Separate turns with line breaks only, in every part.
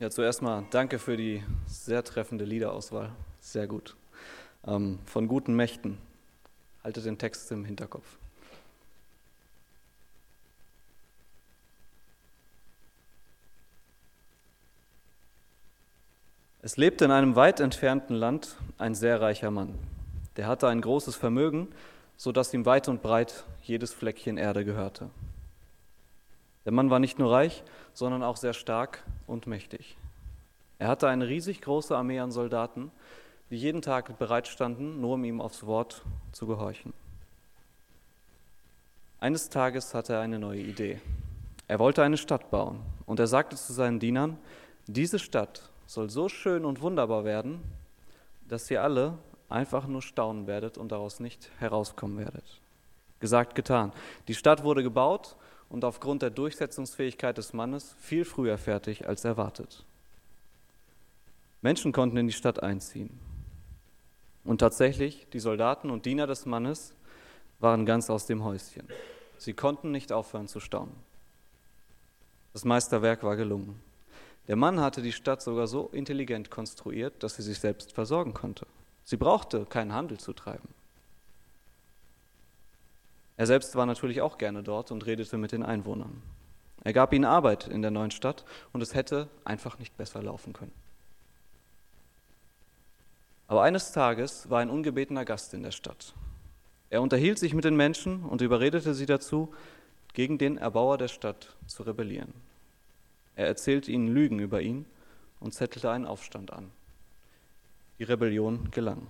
Ja, zuerst mal danke für die sehr treffende Liederauswahl. Sehr gut. Ähm, von guten Mächten. Haltet den Text im Hinterkopf. Es lebte in einem weit entfernten Land ein sehr reicher Mann. Der hatte ein großes Vermögen, so dass ihm weit und breit jedes Fleckchen Erde gehörte. Der Mann war nicht nur reich, sondern auch sehr stark und mächtig. Er hatte eine riesig große Armee an Soldaten, die jeden Tag bereitstanden, nur um ihm aufs Wort zu gehorchen. Eines Tages hatte er eine neue Idee. Er wollte eine Stadt bauen und er sagte zu seinen Dienern, diese Stadt soll so schön und wunderbar werden, dass ihr alle einfach nur staunen werdet und daraus nicht herauskommen werdet. Gesagt, getan. Die Stadt wurde gebaut und aufgrund der Durchsetzungsfähigkeit des Mannes viel früher fertig als erwartet. Menschen konnten in die Stadt einziehen. Und tatsächlich, die Soldaten und Diener des Mannes waren ganz aus dem Häuschen. Sie konnten nicht aufhören zu staunen. Das Meisterwerk war gelungen. Der Mann hatte die Stadt sogar so intelligent konstruiert, dass sie sich selbst versorgen konnte. Sie brauchte keinen Handel zu treiben. Er selbst war natürlich auch gerne dort und redete mit den Einwohnern. Er gab ihnen Arbeit in der neuen Stadt und es hätte einfach nicht besser laufen können. Aber eines Tages war ein ungebetener Gast in der Stadt. Er unterhielt sich mit den Menschen und überredete sie dazu, gegen den Erbauer der Stadt zu rebellieren. Er erzählte ihnen Lügen über ihn und zettelte einen Aufstand an. Die Rebellion gelang.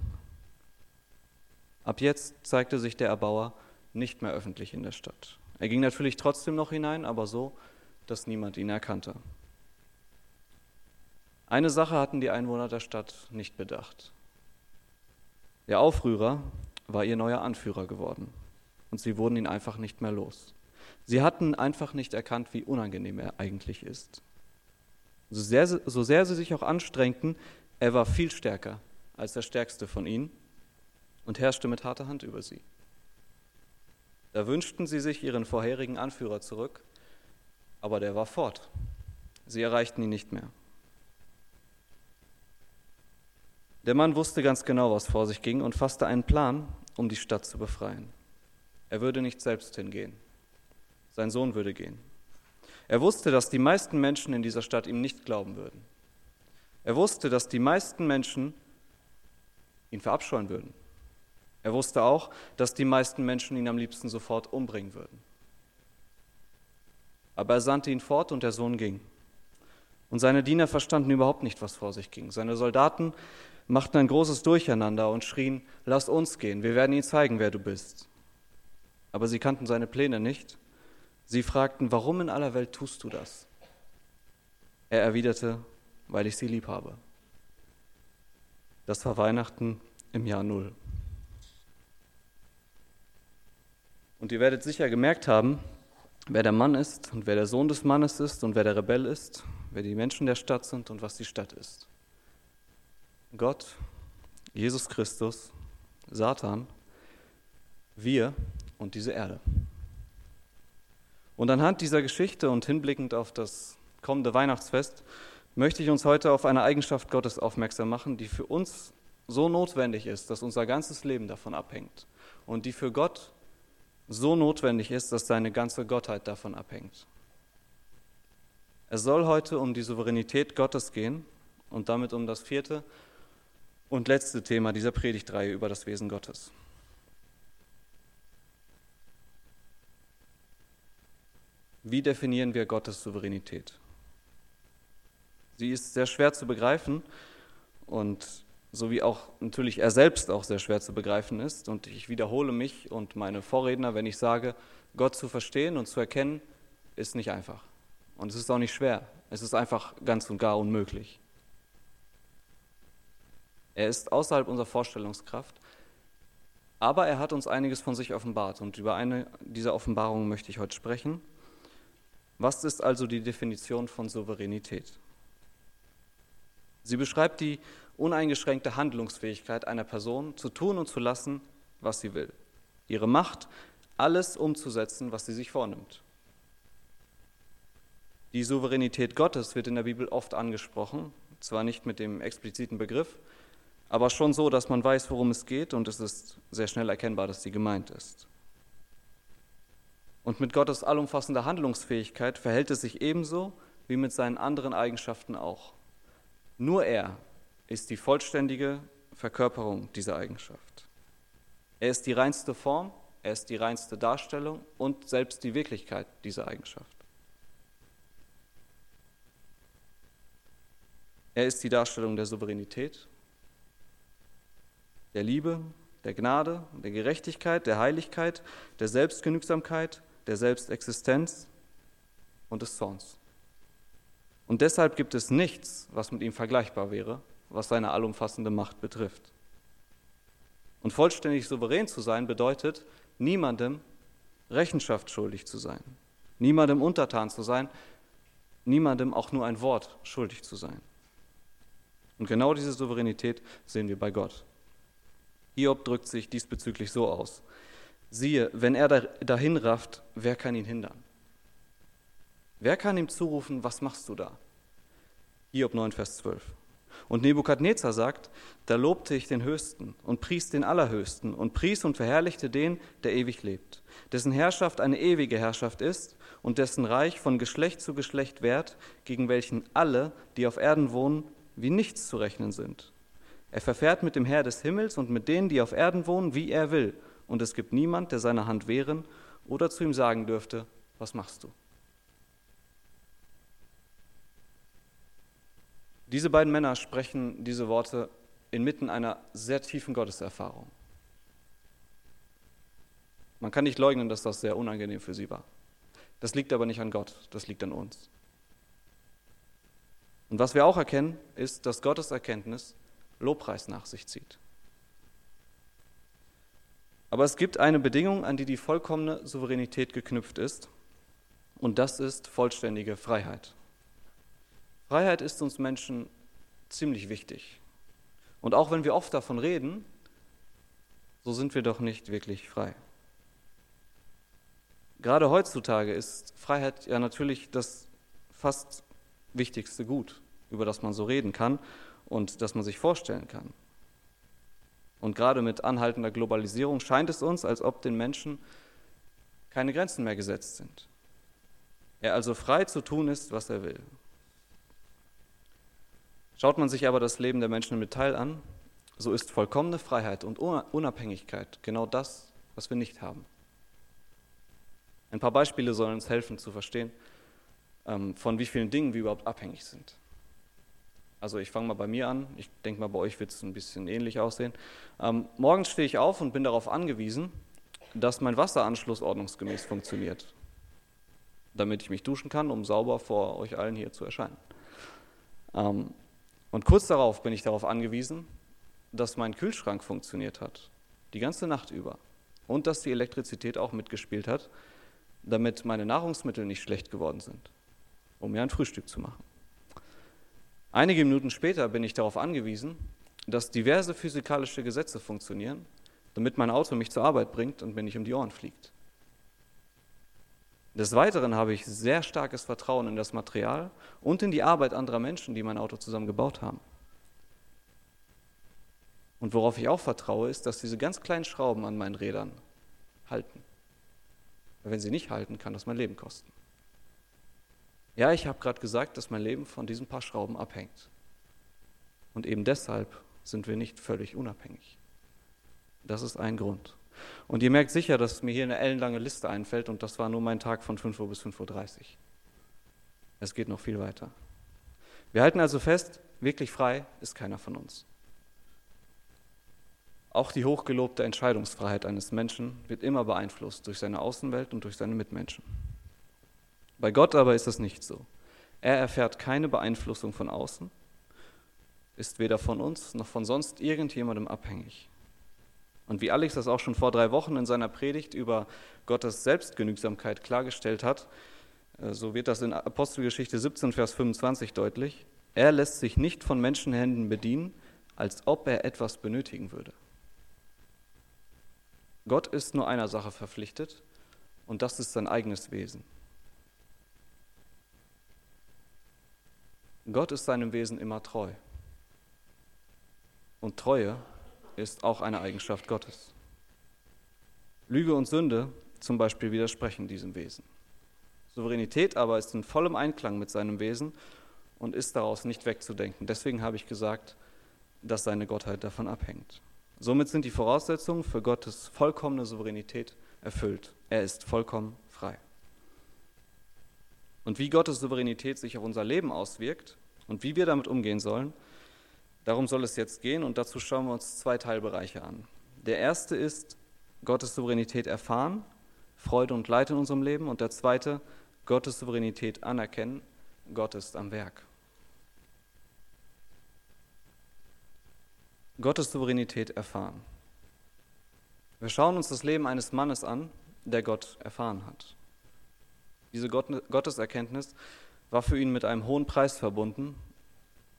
Ab jetzt zeigte sich der Erbauer nicht mehr öffentlich in der Stadt. Er ging natürlich trotzdem noch hinein, aber so, dass niemand ihn erkannte. Eine Sache hatten die Einwohner der Stadt nicht bedacht. Der Aufrührer war ihr neuer Anführer geworden und sie wurden ihn einfach nicht mehr los. Sie hatten einfach nicht erkannt, wie unangenehm er eigentlich ist. So sehr, so sehr sie sich auch anstrengten, er war viel stärker als der stärkste von ihnen und herrschte mit harter Hand über sie. Da wünschten sie sich ihren vorherigen Anführer zurück, aber der war fort. Sie erreichten ihn nicht mehr. Der Mann wusste ganz genau, was vor sich ging und fasste einen Plan, um die Stadt zu befreien. Er würde nicht selbst hingehen. Sein Sohn würde gehen. Er wusste, dass die meisten Menschen in dieser Stadt ihm nicht glauben würden. Er wusste, dass die meisten Menschen ihn verabscheuen würden. Er wusste auch, dass die meisten Menschen ihn am liebsten sofort umbringen würden. Aber er sandte ihn fort und der Sohn ging. Und seine Diener verstanden überhaupt nicht, was vor sich ging. Seine Soldaten machten ein großes Durcheinander und schrien, lass uns gehen, wir werden ihnen zeigen, wer du bist. Aber sie kannten seine Pläne nicht. Sie fragten, warum in aller Welt tust du das? Er erwiderte, weil ich sie lieb habe. Das war Weihnachten im Jahr Null. Und ihr werdet sicher gemerkt haben, wer der Mann ist und wer der Sohn des Mannes ist und wer der Rebell ist, wer die Menschen der Stadt sind und was die Stadt ist. Gott, Jesus Christus, Satan, wir und diese Erde. Und anhand dieser Geschichte und hinblickend auf das kommende Weihnachtsfest möchte ich uns heute auf eine Eigenschaft Gottes aufmerksam machen, die für uns so notwendig ist, dass unser ganzes Leben davon abhängt und die für Gott so notwendig ist, dass seine ganze Gottheit davon abhängt. Es soll heute um die Souveränität Gottes gehen und damit um das vierte und letzte Thema dieser Predigtreihe über das Wesen Gottes. Wie definieren wir Gottes Souveränität? Sie ist sehr schwer zu begreifen und so wie auch natürlich er selbst auch sehr schwer zu begreifen ist. Und ich wiederhole mich und meine Vorredner, wenn ich sage, Gott zu verstehen und zu erkennen, ist nicht einfach. Und es ist auch nicht schwer. Es ist einfach ganz und gar unmöglich. Er ist außerhalb unserer Vorstellungskraft, aber er hat uns einiges von sich offenbart und über eine dieser Offenbarungen möchte ich heute sprechen. Was ist also die Definition von Souveränität? Sie beschreibt die uneingeschränkte Handlungsfähigkeit einer Person zu tun und zu lassen, was sie will. Ihre Macht, alles umzusetzen, was sie sich vornimmt. Die Souveränität Gottes wird in der Bibel oft angesprochen, zwar nicht mit dem expliziten Begriff, aber schon so, dass man weiß, worum es geht und es ist sehr schnell erkennbar, dass sie gemeint ist. Und mit Gottes allumfassender Handlungsfähigkeit verhält es sich ebenso wie mit seinen anderen Eigenschaften auch. Nur er ist die vollständige Verkörperung dieser Eigenschaft. Er ist die reinste Form, er ist die reinste Darstellung und selbst die Wirklichkeit dieser Eigenschaft. Er ist die Darstellung der Souveränität, der Liebe, der Gnade, der Gerechtigkeit, der Heiligkeit, der Selbstgenügsamkeit, der Selbstexistenz und des Zorns. Und deshalb gibt es nichts, was mit ihm vergleichbar wäre, was seine allumfassende Macht betrifft. Und vollständig souverän zu sein bedeutet, niemandem Rechenschaft schuldig zu sein, niemandem untertan zu sein, niemandem auch nur ein Wort schuldig zu sein. Und genau diese Souveränität sehen wir bei Gott. Hiob drückt sich diesbezüglich so aus. Siehe, wenn er dahin rafft, wer kann ihn hindern? Wer kann ihm zurufen, was machst du da? Hiob 9, Vers 12. Und Nebukadnezar sagt, da lobte ich den Höchsten und pries den Allerhöchsten und pries und verherrlichte den, der ewig lebt, dessen Herrschaft eine ewige Herrschaft ist und dessen Reich von Geschlecht zu Geschlecht währt, gegen welchen alle, die auf Erden wohnen, wie nichts zu rechnen sind. Er verfährt mit dem Herr des Himmels und mit denen, die auf Erden wohnen, wie er will. Und es gibt niemand, der seine Hand wehren oder zu ihm sagen dürfte, was machst du? Diese beiden Männer sprechen diese Worte inmitten einer sehr tiefen Gotteserfahrung. Man kann nicht leugnen, dass das sehr unangenehm für sie war. Das liegt aber nicht an Gott, das liegt an uns. Und was wir auch erkennen, ist, dass Gottes Erkenntnis Lobpreis nach sich zieht. Aber es gibt eine Bedingung, an die die vollkommene Souveränität geknüpft ist, und das ist vollständige Freiheit. Freiheit ist uns Menschen ziemlich wichtig. Und auch wenn wir oft davon reden, so sind wir doch nicht wirklich frei. Gerade heutzutage ist Freiheit ja natürlich das fast wichtigste Gut, über das man so reden kann und das man sich vorstellen kann. Und gerade mit anhaltender Globalisierung scheint es uns, als ob den Menschen keine Grenzen mehr gesetzt sind. Er also frei zu tun ist, was er will. Schaut man sich aber das Leben der Menschen im Detail an, so ist vollkommene Freiheit und Unabhängigkeit genau das, was wir nicht haben. Ein paar Beispiele sollen uns helfen zu verstehen, ähm, von wie vielen Dingen wir überhaupt abhängig sind. Also ich fange mal bei mir an. Ich denke mal, bei euch wird es ein bisschen ähnlich aussehen. Ähm, morgens stehe ich auf und bin darauf angewiesen, dass mein Wasseranschluss ordnungsgemäß funktioniert, damit ich mich duschen kann, um sauber vor euch allen hier zu erscheinen. Ähm, und kurz darauf bin ich darauf angewiesen, dass mein Kühlschrank funktioniert hat, die ganze Nacht über. Und dass die Elektrizität auch mitgespielt hat, damit meine Nahrungsmittel nicht schlecht geworden sind um mir ein Frühstück zu machen. Einige Minuten später bin ich darauf angewiesen, dass diverse physikalische Gesetze funktionieren, damit mein Auto mich zur Arbeit bringt und mir nicht um die Ohren fliegt. Des Weiteren habe ich sehr starkes Vertrauen in das Material und in die Arbeit anderer Menschen, die mein Auto zusammen gebaut haben. Und worauf ich auch vertraue, ist, dass diese ganz kleinen Schrauben an meinen Rädern halten. Wenn sie nicht halten, kann das mein Leben kosten. Ja, ich habe gerade gesagt, dass mein Leben von diesen paar Schrauben abhängt. Und eben deshalb sind wir nicht völlig unabhängig. Das ist ein Grund. Und ihr merkt sicher, dass mir hier eine ellenlange Liste einfällt und das war nur mein Tag von 5 Uhr bis 5.30 Uhr. Es geht noch viel weiter. Wir halten also fest, wirklich frei ist keiner von uns. Auch die hochgelobte Entscheidungsfreiheit eines Menschen wird immer beeinflusst durch seine Außenwelt und durch seine Mitmenschen. Bei Gott aber ist das nicht so. Er erfährt keine Beeinflussung von außen, ist weder von uns noch von sonst irgendjemandem abhängig. Und wie Alex das auch schon vor drei Wochen in seiner Predigt über Gottes Selbstgenügsamkeit klargestellt hat, äh, so wird das in Apostelgeschichte 17, Vers 25 deutlich. Er lässt sich nicht von Menschenhänden bedienen, als ob er etwas benötigen würde. Gott ist nur einer Sache verpflichtet, und das ist sein eigenes Wesen. Gott ist seinem Wesen immer treu. Und Treue ist auch eine Eigenschaft Gottes. Lüge und Sünde zum Beispiel widersprechen diesem Wesen. Souveränität aber ist in vollem Einklang mit seinem Wesen und ist daraus nicht wegzudenken. Deswegen habe ich gesagt, dass seine Gottheit davon abhängt. Somit sind die Voraussetzungen für Gottes vollkommene Souveränität erfüllt. Er ist vollkommen frei. Und wie Gottes Souveränität sich auf unser Leben auswirkt und wie wir damit umgehen sollen, darum soll es jetzt gehen und dazu schauen wir uns zwei Teilbereiche an. Der erste ist Gottes Souveränität erfahren, Freude und Leid in unserem Leben und der zweite Gottes Souveränität anerkennen, Gott ist am Werk. Gottes Souveränität erfahren. Wir schauen uns das Leben eines Mannes an, der Gott erfahren hat. Diese Gotteserkenntnis war für ihn mit einem hohen Preis verbunden.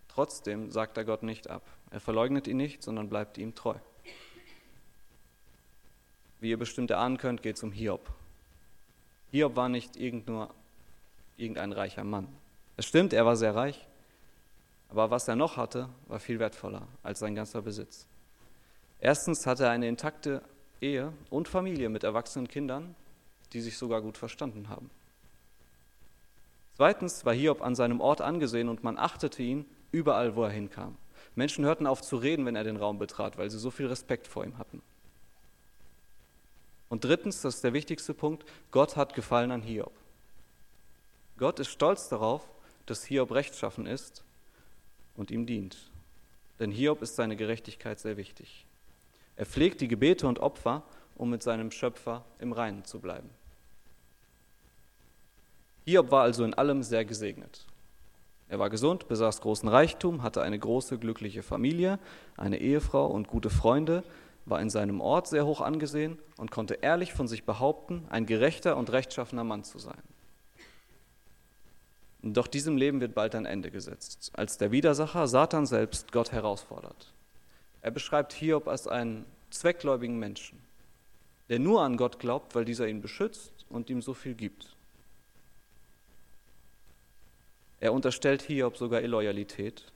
Trotzdem sagt er Gott nicht ab. Er verleugnet ihn nicht, sondern bleibt ihm treu. Wie ihr bestimmt erahnen könnt, geht es um Hiob. Hiob war nicht irgend nur irgendein reicher Mann. Es stimmt, er war sehr reich, aber was er noch hatte, war viel wertvoller als sein ganzer Besitz. Erstens hatte er eine intakte Ehe und Familie mit erwachsenen Kindern, die sich sogar gut verstanden haben. Zweitens war Hiob an seinem Ort angesehen und man achtete ihn überall, wo er hinkam. Menschen hörten auf zu reden, wenn er den Raum betrat, weil sie so viel Respekt vor ihm hatten. Und drittens, das ist der wichtigste Punkt, Gott hat Gefallen an Hiob. Gott ist stolz darauf, dass Hiob rechtschaffen ist und ihm dient. Denn Hiob ist seine Gerechtigkeit sehr wichtig. Er pflegt die Gebete und Opfer, um mit seinem Schöpfer im Reinen zu bleiben. Hiob war also in allem sehr gesegnet. Er war gesund, besaß großen Reichtum, hatte eine große, glückliche Familie, eine Ehefrau und gute Freunde, war in seinem Ort sehr hoch angesehen und konnte ehrlich von sich behaupten, ein gerechter und rechtschaffener Mann zu sein. Doch diesem Leben wird bald ein Ende gesetzt, als der Widersacher Satan selbst Gott herausfordert. Er beschreibt Hiob als einen zweckgläubigen Menschen, der nur an Gott glaubt, weil dieser ihn beschützt und ihm so viel gibt. Er unterstellt Hiob sogar Illoyalität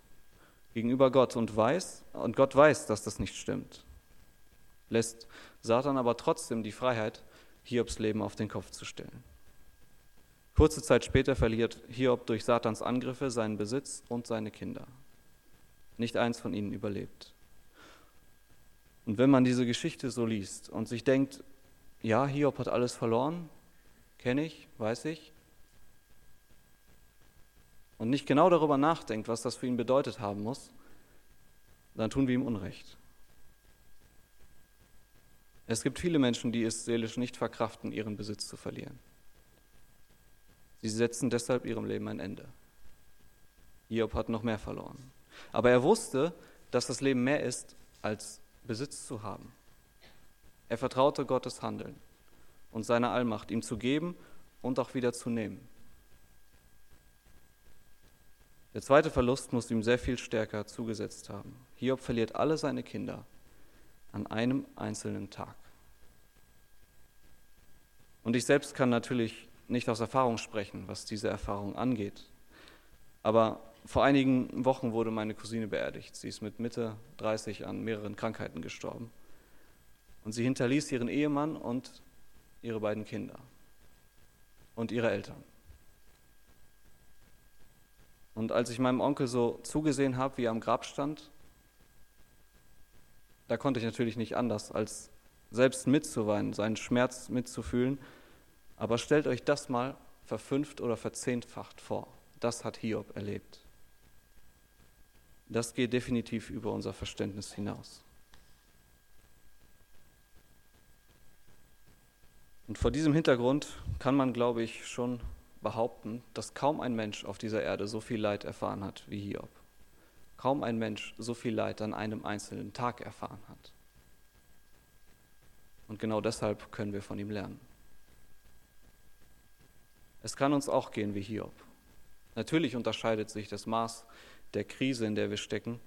gegenüber Gott und weiß, und Gott weiß, dass das nicht stimmt. Lässt Satan aber trotzdem die Freiheit, Hiobs Leben auf den Kopf zu stellen. Kurze Zeit später verliert Hiob durch Satans Angriffe seinen Besitz und seine Kinder. Nicht eins von ihnen überlebt. Und wenn man diese Geschichte so liest und sich denkt, ja, Hiob hat alles verloren, kenne ich, weiß ich, und nicht genau darüber nachdenkt, was das für ihn bedeutet haben muss, dann tun wir ihm Unrecht. Es gibt viele Menschen, die es seelisch nicht verkraften, ihren Besitz zu verlieren. Sie setzen deshalb ihrem Leben ein Ende. Hiob hat noch mehr verloren. Aber er wusste, dass das Leben mehr ist, als Besitz zu haben. Er vertraute Gottes Handeln und seiner Allmacht, ihm zu geben und auch wieder zu nehmen. Der zweite Verlust muss ihm sehr viel stärker zugesetzt haben. Hiob verliert alle seine Kinder an einem einzelnen Tag. Und ich selbst kann natürlich nicht aus Erfahrung sprechen, was diese Erfahrung angeht. Aber vor einigen Wochen wurde meine Cousine beerdigt. Sie ist mit Mitte 30 an mehreren Krankheiten gestorben. Und sie hinterließ ihren Ehemann und ihre beiden Kinder und ihre Eltern. Und als ich meinem Onkel so zugesehen habe, wie er am Grab stand, da konnte ich natürlich nicht anders, als selbst mitzuweinen, seinen Schmerz mitzufühlen aber stellt euch das mal verfünft oder verzehnfacht vor. Das hat Hiob erlebt. Das geht definitiv über unser Verständnis hinaus. Und vor diesem Hintergrund kann man, glaube ich, schon behaupten, dass kaum ein Mensch auf dieser Erde so viel Leid erfahren hat wie Hiob. Kaum ein Mensch so viel Leid an einem einzelnen Tag erfahren hat. Und genau deshalb können wir von ihm lernen. Es kann uns auch gehen wie Hiob. Natürlich unterscheidet sich das Maß der Krise, in der wir stecken,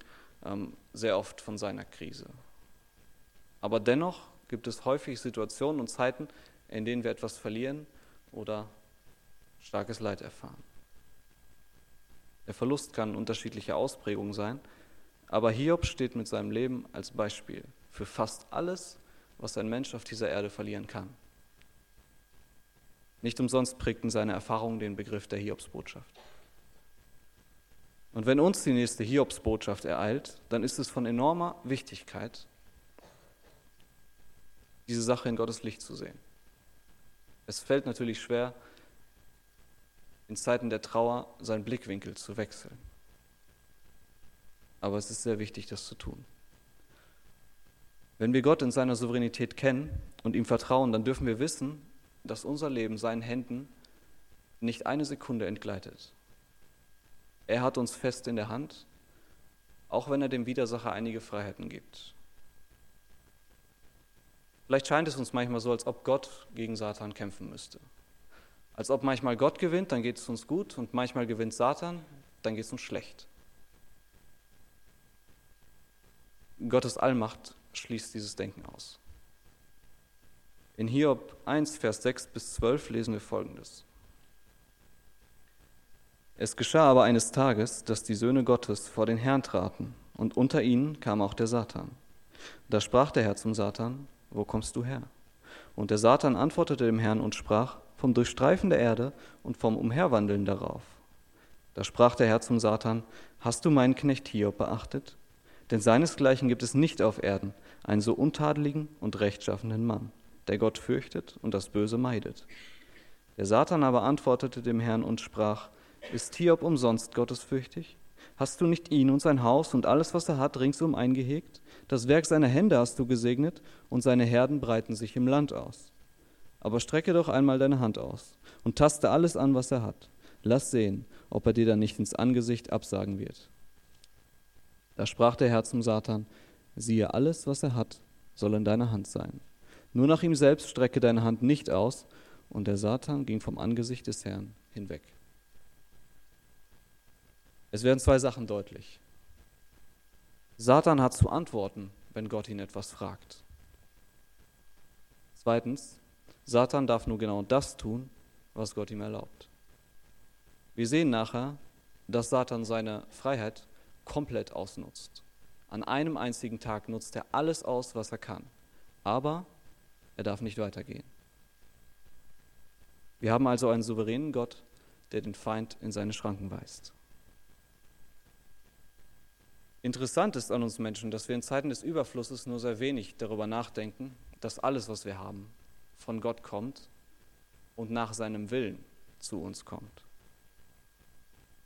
ähm, sehr oft von seiner Krise. Aber dennoch gibt es häufig Situationen und Zeiten, in denen wir etwas verlieren oder starkes Leid erfahren. Der Verlust kann unterschiedliche Ausprägungen sein, aber Hiob steht mit seinem Leben als Beispiel für fast alles, was ein Mensch auf dieser Erde verlieren kann. Nicht umsonst prägten seine Erfahrungen den Begriff der Hiobsbotschaft. Und wenn uns die nächste Hiobsbotschaft ereilt, dann ist es von enormer Wichtigkeit, diese Sache in Gottes Licht zu sehen. Es fällt natürlich schwer, in Zeiten der Trauer seinen Blickwinkel zu wechseln. Aber es ist sehr wichtig, das zu tun. Wenn wir Gott in seiner Souveränität kennen und ihm vertrauen, dann dürfen wir wissen, dass unser Leben seinen Händen nicht eine Sekunde entgleitet. Er hat uns fest in der Hand, auch wenn er dem Widersacher einige Freiheiten gibt. Vielleicht scheint es uns manchmal so, als ob Gott gegen Satan kämpfen müsste. Als ob manchmal Gott gewinnt, dann geht es uns gut und manchmal gewinnt Satan, dann geht es uns schlecht. Gottes Allmacht schließt dieses Denken aus. In Hiob 1, Vers 6 bis 12 lesen wir folgendes. Es geschah aber eines Tages, dass die Söhne Gottes vor den Herrn traten, und unter ihnen kam auch der Satan. Da sprach der Herr zum Satan, wo kommst du her? Und der Satan antwortete dem Herrn und sprach, vom Durchstreifen der Erde und vom Umherwandeln darauf. Da sprach der Herr zum Satan, hast du meinen Knecht Hiob beachtet? Denn seinesgleichen gibt es nicht auf Erden, einen so untadeligen und rechtschaffenen Mann, der Gott fürchtet und das Böse meidet. Der Satan aber antwortete dem Herrn und sprach, ist Hiob umsonst gottesfürchtig? Hast du nicht ihn und sein Haus und alles, was er hat, ringsum eingehegt? Das Werk seiner Hände hast du gesegnet, und seine Herden breiten sich im Land aus. Aber strecke doch einmal deine Hand aus und taste alles an, was er hat. Lass sehen, ob er dir dann nicht ins Angesicht absagen wird. Da sprach der Herr zum Satan, siehe, alles, was er hat, soll in deiner Hand sein. Nur nach ihm selbst strecke deine Hand nicht aus. Und der Satan ging vom Angesicht des Herrn hinweg. Es werden zwei Sachen deutlich. Satan hat zu antworten, wenn Gott ihn etwas fragt. Zweitens, Satan darf nur genau das tun, was Gott ihm erlaubt. Wir sehen nachher, dass Satan seine Freiheit komplett ausnutzt. An einem einzigen Tag nutzt er alles aus, was er kann. Aber er darf nicht weitergehen. Wir haben also einen souveränen Gott, der den Feind in seine Schranken weist. Interessant ist an uns Menschen, dass wir in Zeiten des Überflusses nur sehr wenig darüber nachdenken, dass alles, was wir haben, von Gott kommt und nach seinem Willen zu uns kommt.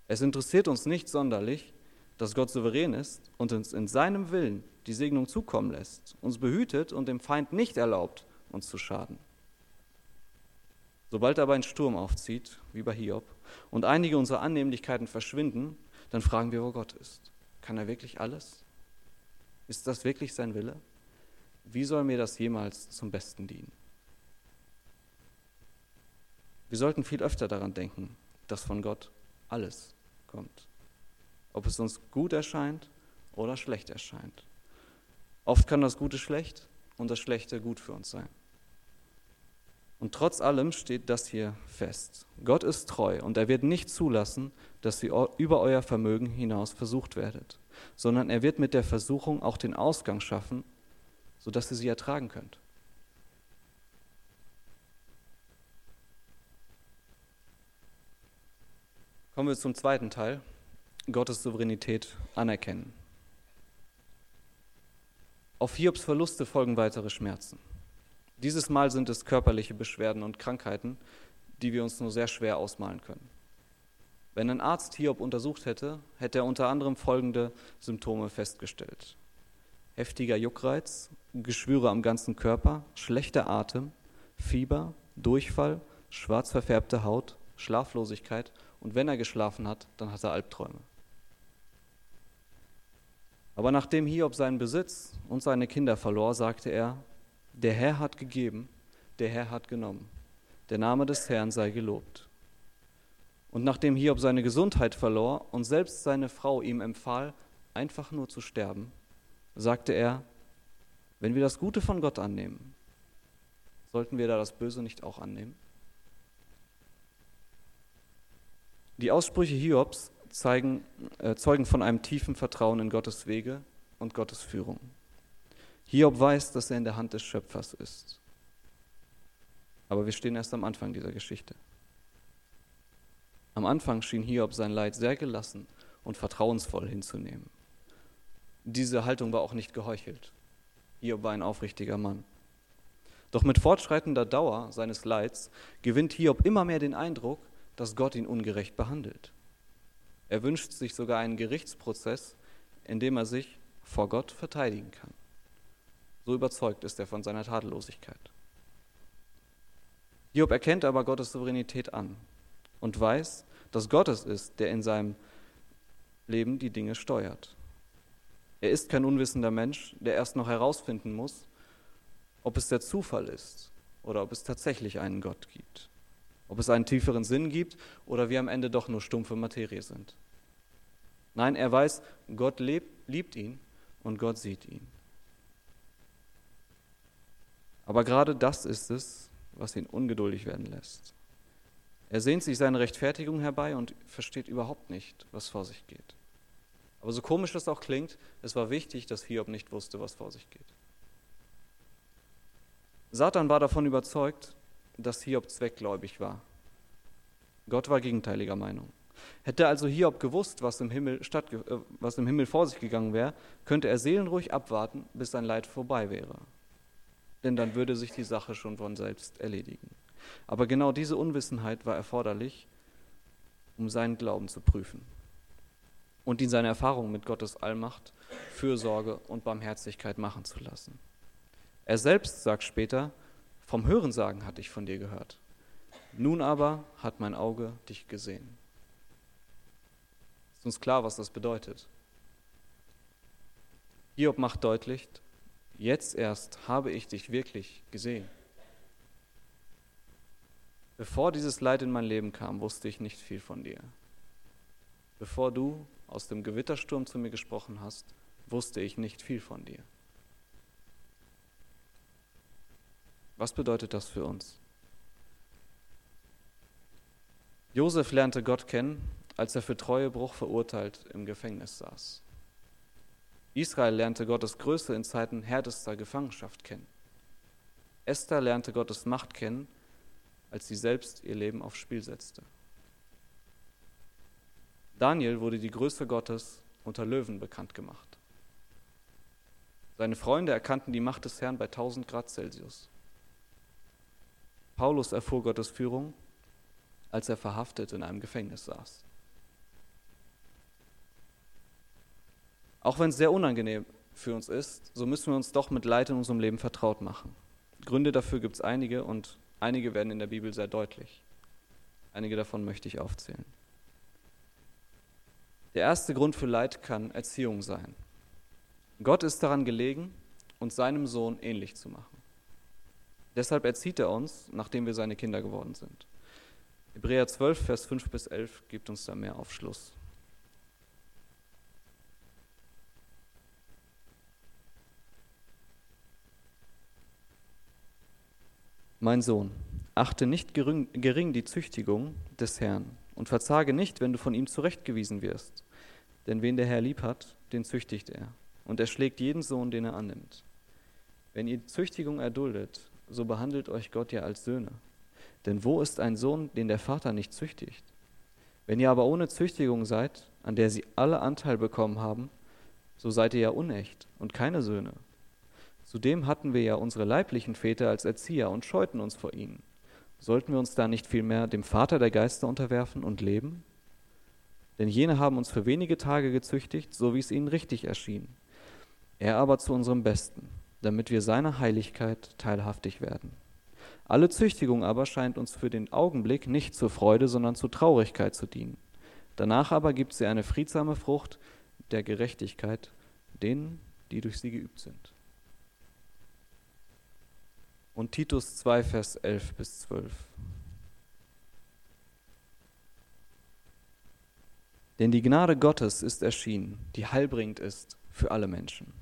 Es interessiert uns nicht sonderlich, dass Gott souverän ist und uns in seinem Willen die Segnung zukommen lässt, uns behütet und dem Feind nicht erlaubt, uns zu schaden. Sobald aber ein Sturm aufzieht, wie bei Hiob, und einige unserer Annehmlichkeiten verschwinden, dann fragen wir, wo Gott ist. Kann er wirklich alles? Ist das wirklich sein Wille? Wie soll mir das jemals zum Besten dienen? Wir sollten viel öfter daran denken, dass von Gott alles kommt. Ob es uns gut erscheint oder schlecht erscheint. Oft kann das Gute schlecht und das Schlechte gut für uns sein. Und trotz allem steht das hier fest. Gott ist treu und er wird nicht zulassen, dass ihr über euer Vermögen hinaus versucht werdet, sondern er wird mit der Versuchung auch den Ausgang schaffen, sodass ihr sie ertragen könnt. Kommen wir zum zweiten Teil, Gottes Souveränität anerkennen. Auf Hiobs Verluste folgen weitere Schmerzen. Dieses Mal sind es körperliche Beschwerden und Krankheiten, die wir uns nur sehr schwer ausmalen können. Wenn ein Arzt Hiob untersucht hätte, hätte er unter anderem folgende Symptome festgestellt. Heftiger Juckreiz, Geschwüre am ganzen Körper, schlechter Atem, Fieber, Durchfall, schwarz verfärbte Haut, Schlaflosigkeit und wenn er geschlafen hat, dann hat er Albträume. Aber nachdem Hiob seinen Besitz und seine Kinder verlor, sagte er, der Herr hat gegeben, der Herr hat genommen. Der Name des Herrn sei gelobt. Und nachdem Hiob seine Gesundheit verlor und selbst seine Frau ihm empfahl, einfach nur zu sterben, sagte er, wenn wir das Gute von Gott annehmen, sollten wir da das Böse nicht auch annehmen? Die Aussprüche Hiobs zeigen, äh, zeugen von einem tiefen Vertrauen in Gottes Wege und Gottes Führung. Hiob weiß, dass er in der Hand des Schöpfers ist. Aber wir stehen erst am Anfang dieser Geschichte. Am Anfang schien Hiob sein Leid sehr gelassen und vertrauensvoll hinzunehmen. Diese Haltung war auch nicht geheuchelt. Hiob war ein aufrichtiger Mann. Doch mit fortschreitender Dauer seines Leids gewinnt Hiob immer mehr den Eindruck, dass Gott ihn ungerecht behandelt. Er wünscht sich sogar einen Gerichtsprozess, in dem er sich vor Gott verteidigen kann. So überzeugt ist er von seiner Tadellosigkeit. Hiob erkennt aber Gottes Souveränität an und weiß, dass Gott es ist, der in seinem Leben die Dinge steuert. Er ist kein unwissender Mensch, der erst noch herausfinden muss, ob es der Zufall ist oder ob es tatsächlich einen Gott gibt. Ob es einen tieferen Sinn gibt oder wir am Ende doch nur stumpfe Materie sind. Nein, er weiß, Gott lebt, liebt ihn und Gott sieht ihn. Aber gerade das ist es, was ihn ungeduldig werden lässt. Er sehnt sich seine Rechtfertigung herbei und versteht überhaupt nicht, was vor sich geht. Aber so komisch das auch klingt, es war wichtig, dass Hiob nicht wusste, was vor sich geht. Satan war davon überzeugt, dass Hiob zweckgläubig war. Gott war gegenteiliger Meinung. Hätte also Hiob gewusst, was im Himmel, statt, äh, was im Himmel vor sich gegangen wäre, könnte er seelenruhig abwarten, bis sein Leid vorbei wäre. Denn dann würde sich die Sache schon von selbst erledigen. Aber genau diese Unwissenheit war erforderlich, um seinen Glauben zu prüfen und ihn seine Erfahrungen mit Gottes Allmacht, Fürsorge und Barmherzigkeit machen zu lassen. Er selbst sagt später, vom Hörensagen hatte ich von dir gehört. Nun aber hat mein Auge dich gesehen. Ist uns klar, was das bedeutet. Hiob macht deutlich, jetzt erst habe ich dich wirklich gesehen. Bevor dieses Leid in mein Leben kam, wusste ich nicht viel von dir. Bevor du aus dem Gewittersturm zu mir gesprochen hast, wusste ich nicht viel von dir. Was bedeutet das für uns? Josef lernte Gott kennen, als er für Treuebruch verurteilt im Gefängnis saß. Israel lernte Gottes Größe in Zeiten härtester Gefangenschaft kennen. Esther lernte Gottes Macht kennen, als sie selbst ihr Leben aufs Spiel setzte. Daniel wurde die Größe Gottes unter Löwen bekannt gemacht. Seine Freunde erkannten die Macht des Herrn bei 1000 Grad Celsius. Paulus erfuhr Gottes Führung, als er verhaftet in einem Gefängnis saß. Auch wenn es sehr unangenehm für uns ist, so müssen wir uns doch mit Leid in unserem Leben vertraut machen. Gründe dafür gibt es einige und einige werden in der Bibel sehr deutlich. Einige davon möchte ich aufzählen. Der erste Grund für Leid kann Erziehung sein. Gott ist daran gelegen, uns seinem Sohn ähnlich zu machen. Deshalb erzieht er uns, nachdem wir seine Kinder geworden sind. Hebräer 12, Vers 5 bis 11 gibt uns da mehr Aufschluss. Mein Sohn, achte nicht gering, gering die Züchtigung des Herrn und verzage nicht, wenn du von ihm zurechtgewiesen wirst. Denn wen der Herr lieb hat, den züchtigt er, und er schlägt jeden Sohn, den er annimmt. Wenn ihr Züchtigung erduldet, so behandelt euch Gott ja als Söhne. Denn wo ist ein Sohn, den der Vater nicht züchtigt? Wenn ihr aber ohne Züchtigung seid, an der sie alle Anteil bekommen haben, so seid ihr ja unecht und keine Söhne. Zudem hatten wir ja unsere leiblichen Väter als Erzieher und scheuten uns vor ihnen. Sollten wir uns da nicht vielmehr dem Vater der Geister unterwerfen und leben? Denn jene haben uns für wenige Tage gezüchtigt, so wie es ihnen richtig erschien. Er aber zu unserem Besten, damit wir seiner Heiligkeit teilhaftig werden. Alle Züchtigung aber scheint uns für den Augenblick nicht zur Freude, sondern zur Traurigkeit zu dienen. Danach aber gibt sie eine friedsame Frucht der Gerechtigkeit denen, die durch sie geübt sind. und Titus 2, Vers 11 bis 12. Denn die Gnade Gottes ist erschienen, die heilbringend ist für alle Menschen.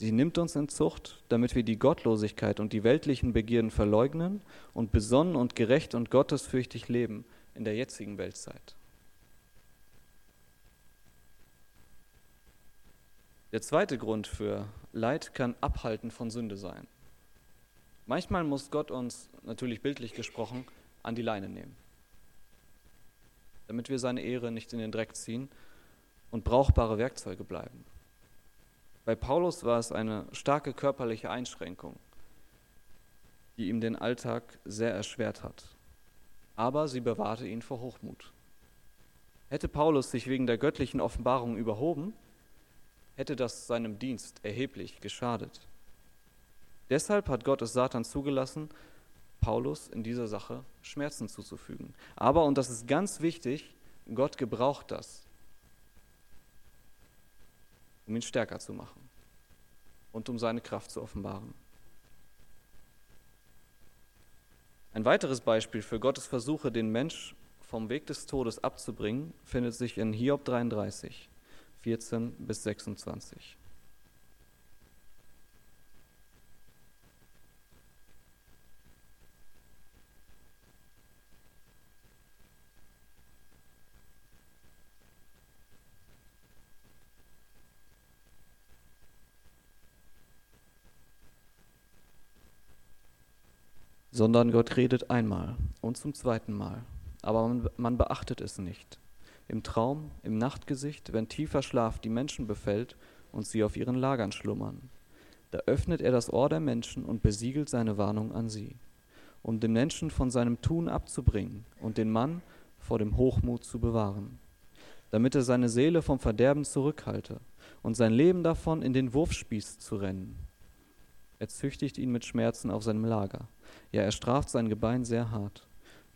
Sie nimmt uns in Zucht, damit wir die Gottlosigkeit und die weltlichen Begierden verleugnen und besonnen und gerecht und gottesfürchtig leben in der jetzigen Weltzeit. Der zweite Grund für Leid kann Abhalten von Sünde sein. Manchmal muss Gott uns, natürlich bildlich gesprochen, an die Leine nehmen, damit wir seine Ehre nicht in den Dreck ziehen und brauchbare Werkzeuge bleiben. Bei Paulus war es eine starke körperliche Einschränkung, die ihm den Alltag sehr erschwert hat. Aber sie bewahrte ihn vor Hochmut. Hätte Paulus sich wegen der göttlichen Offenbarung überhoben, hätte das seinem Dienst erheblich geschadet. Deshalb hat Gott es Satan zugelassen, Paulus in dieser Sache Schmerzen zuzufügen. Aber, und das ist ganz wichtig, Gott gebraucht das, um ihn stärker zu machen und um seine Kraft zu offenbaren. Ein weiteres Beispiel für Gottes Versuche, den Mensch vom Weg des Todes abzubringen, findet sich in Hiob 33, 14 bis 26. sondern Gott redet einmal und zum zweiten Mal, aber man, man, beachtet es nicht. Im Traum, im Nachtgesicht, wenn tiefer Schlaf die Menschen befällt und sie auf ihren Lagern schlummern, da öffnet er das Ohr der Menschen und besiegelt seine Warnung an sie, um den Menschen von seinem Tun abzubringen und den Mann vor dem Hochmut zu bewahren, damit er seine Seele vom Verderben zurückhalte und sein Leben davon in den Wurfspieß zu rennen. Er züchtigt ihn mit Schmerzen auf seinem Lager ja, er straft sein Gebein sehr hart,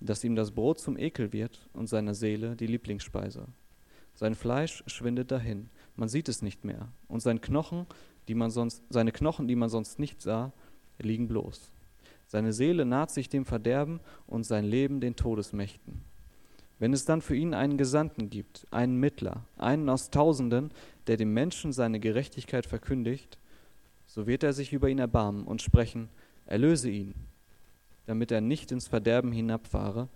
dass ihm das Brot zum Ekel wird und seiner Seele die Lieblingsspeise. Sein Fleisch schwindet dahin, man sieht es nicht mehr, und sein Knochen, die man sonst, seine Knochen, die man sonst nicht sah, liegen bloß. Seine Seele naht sich dem Verderben und sein Leben den Todesmächten. Wenn es dann für ihn einen Gesandten gibt, einen Mittler, einen aus Tausenden, der dem Menschen seine Gerechtigkeit verkündigt, so wird er sich über ihn erbarmen und sprechen, erlöse ihn, damit er nicht ins Verderben hinabfahre.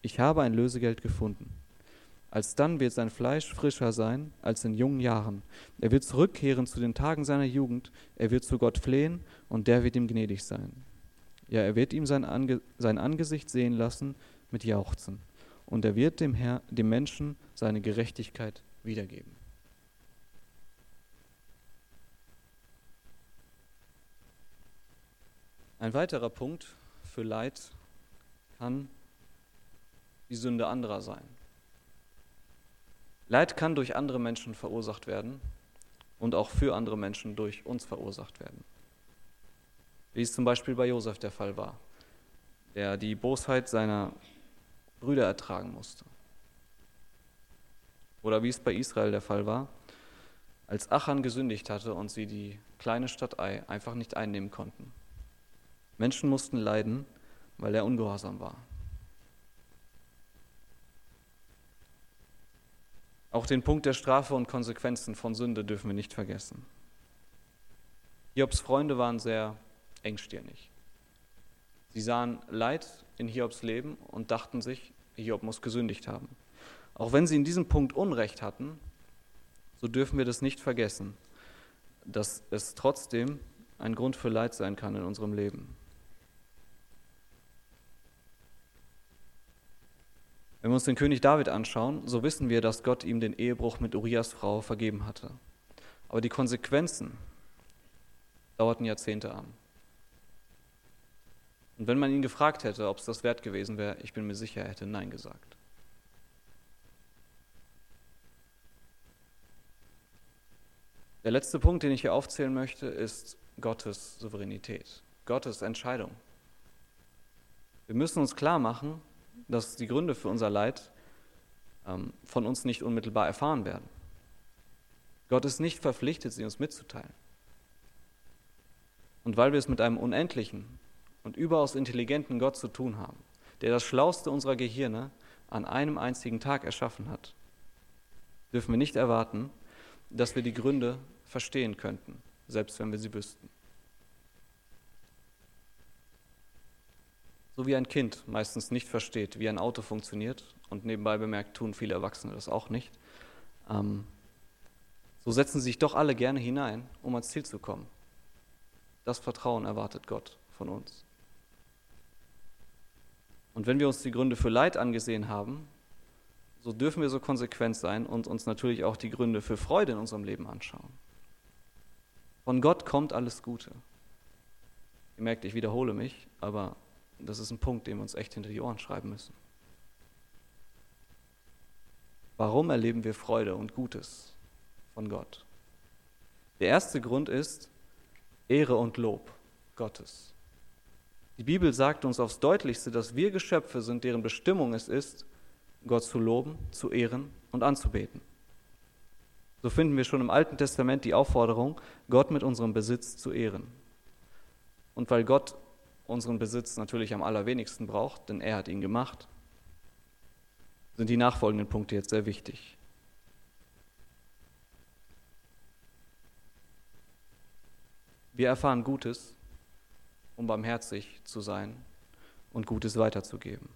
Ich habe ein Lösegeld gefunden. Alsdann wird sein Fleisch frischer sein als in jungen Jahren. Er wird zurückkehren zu den Tagen seiner Jugend. Er wird zu Gott flehen und der wird ihm gnädig sein. Ja, er wird ihm sein, Ange sein Angesicht sehen lassen mit Jauchzen. Und er wird dem, Herr, dem Menschen seine Gerechtigkeit wiedergeben. Ein weiterer Punkt, für Leid kann die Sünde anderer sein. Leid kann durch andere Menschen verursacht werden und auch für andere Menschen durch uns verursacht werden. Wie es zum Beispiel bei Josef der Fall war, der die Bosheit seiner Brüder ertragen musste. Oder wie es bei Israel der Fall war, als Achan gesündigt hatte und sie die kleine Stadt Ai einfach nicht einnehmen konnten. Menschen mussten leiden, weil er ungehorsam war. Auch den Punkt der Strafe und Konsequenzen von Sünde dürfen wir nicht vergessen. Hiobs Freunde waren sehr engstirnig. Sie sahen Leid in Hiobs Leben und dachten sich, Hiob muss gesündigt haben. Auch wenn sie in diesem Punkt Unrecht hatten, so dürfen wir das nicht vergessen, dass es trotzdem ein Grund für Leid sein kann in unserem Leben. Wenn wir uns den König David anschauen, so wissen wir, dass Gott ihm den Ehebruch mit Urias Frau vergeben hatte. Aber die Konsequenzen dauerten Jahrzehnte an. Und wenn man ihn gefragt hätte, ob es das wert gewesen wäre, ich bin mir sicher, er hätte Nein gesagt. Der letzte Punkt, den ich hier aufzählen möchte, ist Gottes Souveränität, Gottes Entscheidung. Wir müssen uns klar machen, dass die Gründe für unser Leid ähm, von uns nicht unmittelbar erfahren werden. Gott ist nicht verpflichtet, sie uns mitzuteilen. Und weil wir es mit einem unendlichen und überaus intelligenten Gott zu tun haben, der das Schlauste unserer Gehirne an einem einzigen Tag erschaffen hat, dürfen wir nicht erwarten, dass wir die Gründe verstehen könnten, selbst wenn wir sie wüssten. So wie ein Kind meistens nicht versteht, wie ein Auto funktioniert und nebenbei bemerkt tun viele Erwachsene das auch nicht. Ähm, So setzen sich doch alle gerne hinein, um ans Ziel zu kommen. Das Vertrauen erwartet Gott von uns. Und wenn wir uns die Gründe für Leid angesehen haben, so dürfen wir so konsequent sein und uns natürlich auch die Gründe für Freude in unserem Leben anschauen. Von Gott kommt alles Gute. Ihr merkt, ich wiederhole mich, aber das ist ein Punkt, den wir uns echt hinter die Ohren schreiben müssen. Warum erleben wir Freude und Gutes von Gott? Der erste Grund ist Ehre und Lob Gottes. Die Bibel sagt uns aufs deutlichste, dass wir Geschöpfe sind, deren Bestimmung es ist, Gott zu loben, zu ehren und anzubeten. So finden wir schon im Alten Testament die Aufforderung, Gott mit unserem Besitz zu ehren. Und weil Gott unseren Besitz natürlich am allerwenigsten braucht, denn er hat ihn gemacht, sind die nachfolgenden Punkte jetzt sehr wichtig. Wir erfahren Gutes, um barmherzig zu sein und Gutes weiterzugeben.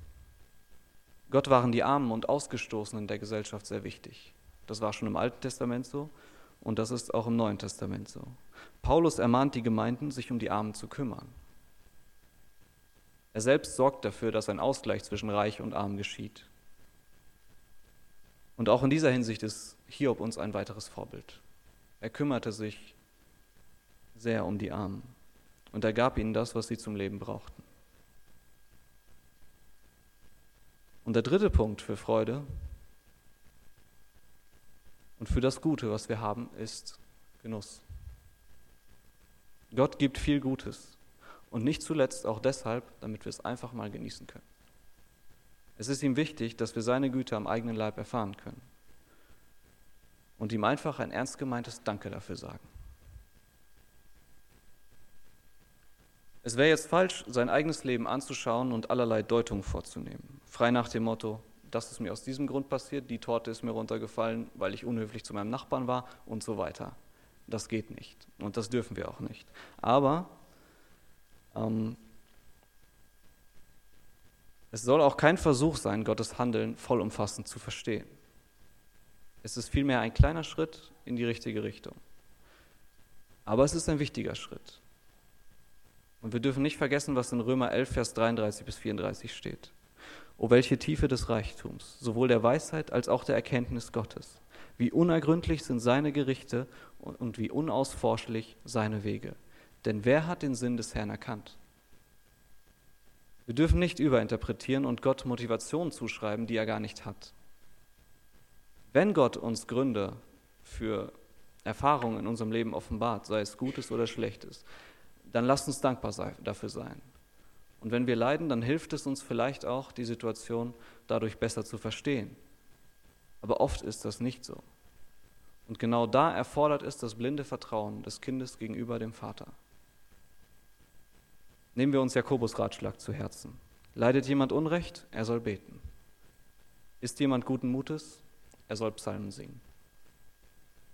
Gott waren die Armen und Ausgestoßenen der Gesellschaft sehr wichtig. Das war schon im Alten Testament so und das ist auch im Neuen Testament so. Paulus ermahnt die Gemeinden, sich um die Armen zu kümmern. Er selbst sorgt dafür, dass ein Ausgleich zwischen Reich und Arm geschieht. Und auch in dieser Hinsicht ist Hiob uns ein weiteres Vorbild. Er kümmerte sich sehr um die Armen und er gab ihnen das, was sie zum Leben brauchten. Und der dritte Punkt für Freude und für das Gute, was wir haben, ist Genuss. Gott gibt viel Gutes und nicht zuletzt auch deshalb, damit wir es einfach mal genießen können. Es ist ihm wichtig, dass wir seine Güte am eigenen Leib erfahren können und ihm einfach ein ernst gemeintes Danke dafür sagen. Es wäre jetzt falsch, sein eigenes Leben anzuschauen und allerlei Deutungen vorzunehmen. Frei nach dem Motto, das ist mir aus diesem Grund passiert, die Torte ist mir runtergefallen, weil ich unhöflich zu meinem Nachbarn war und so weiter. Das geht nicht und das dürfen wir auch nicht. Aber ähm, es soll auch kein Versuch sein, Gottes Handeln vollumfassend zu verstehen. Es ist vielmehr ein kleiner Schritt in die richtige Richtung. Aber es ist ein wichtiger Schritt. Und wir dürfen nicht vergessen, was in Römer 11, Vers 33 bis 34 steht. O welche Tiefe des Reichtums, sowohl der Weisheit als auch der Erkenntnis Gottes. Wie unergründlich sind seine Gerichte und wie unausforschlich seine Wege. Denn wer hat den Sinn des Herrn erkannt? Wir dürfen nicht überinterpretieren und Gott Motivationen zuschreiben, die er gar nicht hat. Wenn Gott uns Gründe für Erfahrungen in unserem Leben offenbart, sei es Gutes oder Schlechtes, dann lasst uns dankbar dafür sein. Und wenn wir leiden, dann hilft es uns vielleicht auch, die Situation dadurch besser zu verstehen. Aber oft ist das nicht so. Und genau da erfordert es das blinde Vertrauen des Kindes gegenüber dem Vater. Nehmen wir uns Jakobus Ratschlag zu Herzen. Leidet jemand Unrecht, er soll beten. Ist jemand guten Mutes, er soll Psalmen singen.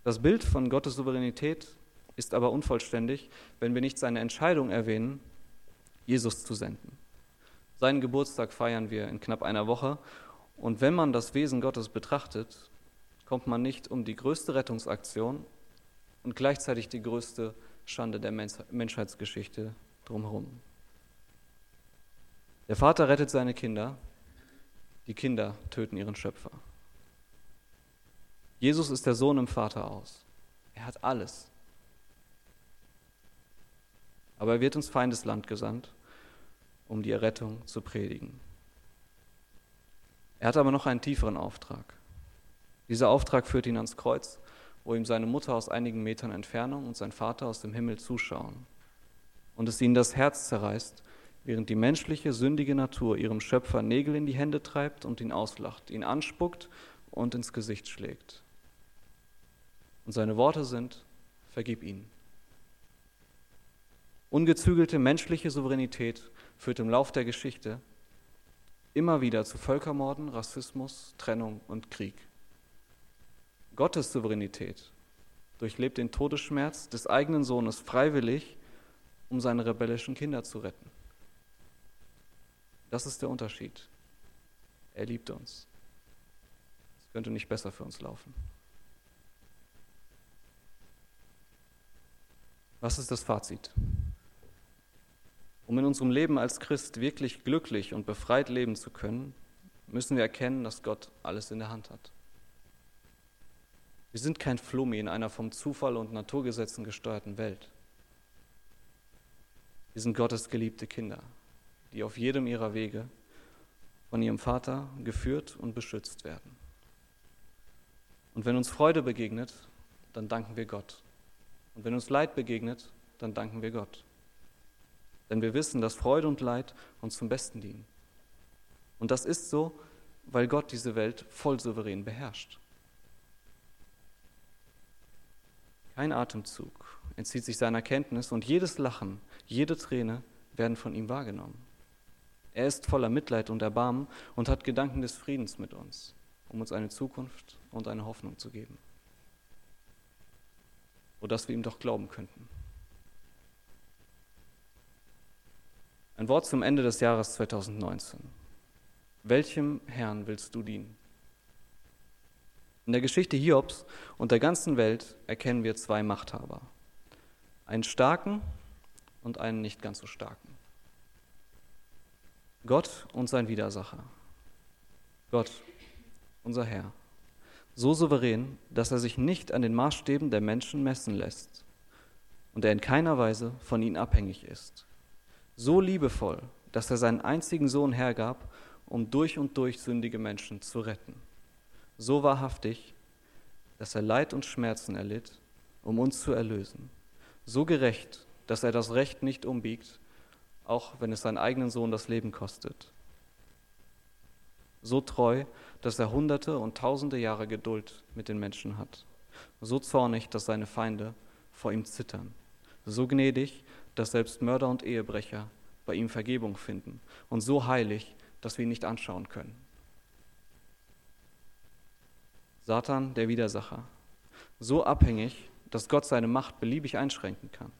Das Bild von Gottes Souveränität ist aber unvollständig, wenn wir nicht seine Entscheidung erwähnen, Jesus zu senden. Seinen Geburtstag feiern wir in knapp einer Woche und wenn man das Wesen Gottes betrachtet, kommt man nicht um die größte Rettungsaktion und gleichzeitig die größte Schande der Menschheitsgeschichte drumherum. Der Vater rettet seine Kinder, die Kinder töten ihren Schöpfer. Jesus ist der Sohn im Vater aus. Er hat alles. Aber er wird ins Feindesland gesandt, um die Errettung zu predigen. Er hat aber noch einen tieferen Auftrag. Dieser Auftrag führt ihn ans Kreuz, wo ihm seine Mutter aus einigen Metern Entfernung und sein Vater aus dem Himmel zuschauen. Und es ihnen das Herz zerreißt, während die menschliche, sündige Natur ihrem Schöpfer Nägel in die Hände treibt und ihn auslacht, ihn anspuckt und ins Gesicht schlägt. Und seine Worte sind, vergib ihnen. Ungezügelte menschliche Souveränität führt im Lauf der Geschichte immer wieder zu Völkermorden, Rassismus, Trennung und Krieg. Gottes Souveränität durchlebt den Todesschmerz des eigenen Sohnes freiwillig, um seine rebellischen Kinder zu retten. Das ist der Unterschied. Er liebt uns. Es könnte nicht besser für uns laufen. Was ist das Fazit? Um in unserem Leben als Christ wirklich glücklich und befreit leben zu können, müssen wir erkennen, dass Gott alles in der Hand hat. Wir sind kein Flummi in einer vom Zufall und Naturgesetzen gesteuerten Welt. Wir sind Gottes geliebte Kinder, die auf jedem ihrer Wege von ihrem Vater geführt und beschützt werden. Und wenn uns Freude begegnet, dann danken wir Gott. Und wenn uns Leid begegnet, dann danken wir Gott. Denn wir wissen, dass Freude und Leid uns zum Besten dienen. Und das ist so, weil Gott diese Welt voll souverän beherrscht. Kein Atemzug entzieht sich seiner Kenntnis und jedes Lachen, jede Träne werden von ihm wahrgenommen. Er ist voller Mitleid und Erbarmen und hat Gedanken des Friedens mit uns, um uns eine Zukunft und eine Hoffnung zu geben. O dass wir ihm doch glauben könnten. Ein Wort zum Ende des Jahres 2019. Welchem Herrn willst du dienen? In der Geschichte Hiobs und der ganzen Welt erkennen wir zwei Machthaber. Einen starken und einen nicht ganz so starken. Gott und sein Widersacher. Gott, unser Herr. So souverän, dass er sich nicht an den Maßstäben der Menschen messen lässt und er in keiner Weise von ihnen abhängig ist. So liebevoll, dass er seinen einzigen Sohn hergab, um durch und durch sündige Menschen zu retten so wahrhaftig, dass er Leid und Schmerzen erlitt, um uns zu erlösen, so gerecht, dass er das Recht nicht umbiegt, auch wenn es seinen eigenen Sohn das Leben kostet, so treu, dass er hunderte und tausende Jahre Geduld mit den Menschen hat, so zornig, dass seine Feinde vor ihm zittern, so gnädig, dass selbst Mörder und Ehebrecher bei ihm Vergebung finden. Und so heilig, dass wir ihn nicht anschauen können. Satan, der Widersacher, so abhängig, dass Gott seine Macht beliebig einschränken kann,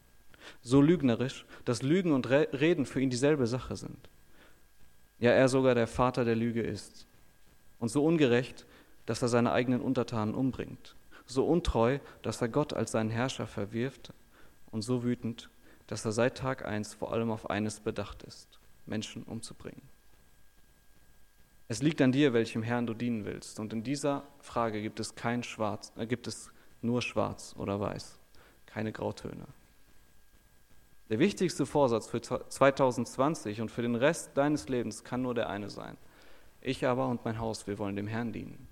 so lügnerisch, dass Lügen und Reden für ihn dieselbe Sache sind. Ja, er sogar der Vater der Lüge ist. Und so ungerecht, dass er seine eigenen Untertanen umbringt. So untreu, dass er Gott als seinen Herrscher verwirft. Und so wütend, dass er seit Tag eins vor allem auf eines bedacht ist, Menschen umzubringen. Es liegt an dir, welchem Herrn du dienen willst. Und in dieser Frage gibt es kein Schwarz, äh, gibt es nur Schwarz oder Weiß, keine Grautöne. Der wichtigste Vorsatz für 2020 und für den Rest deines Lebens kann nur der eine sein. Ich aber und mein Haus, wir wollen dem Herrn dienen.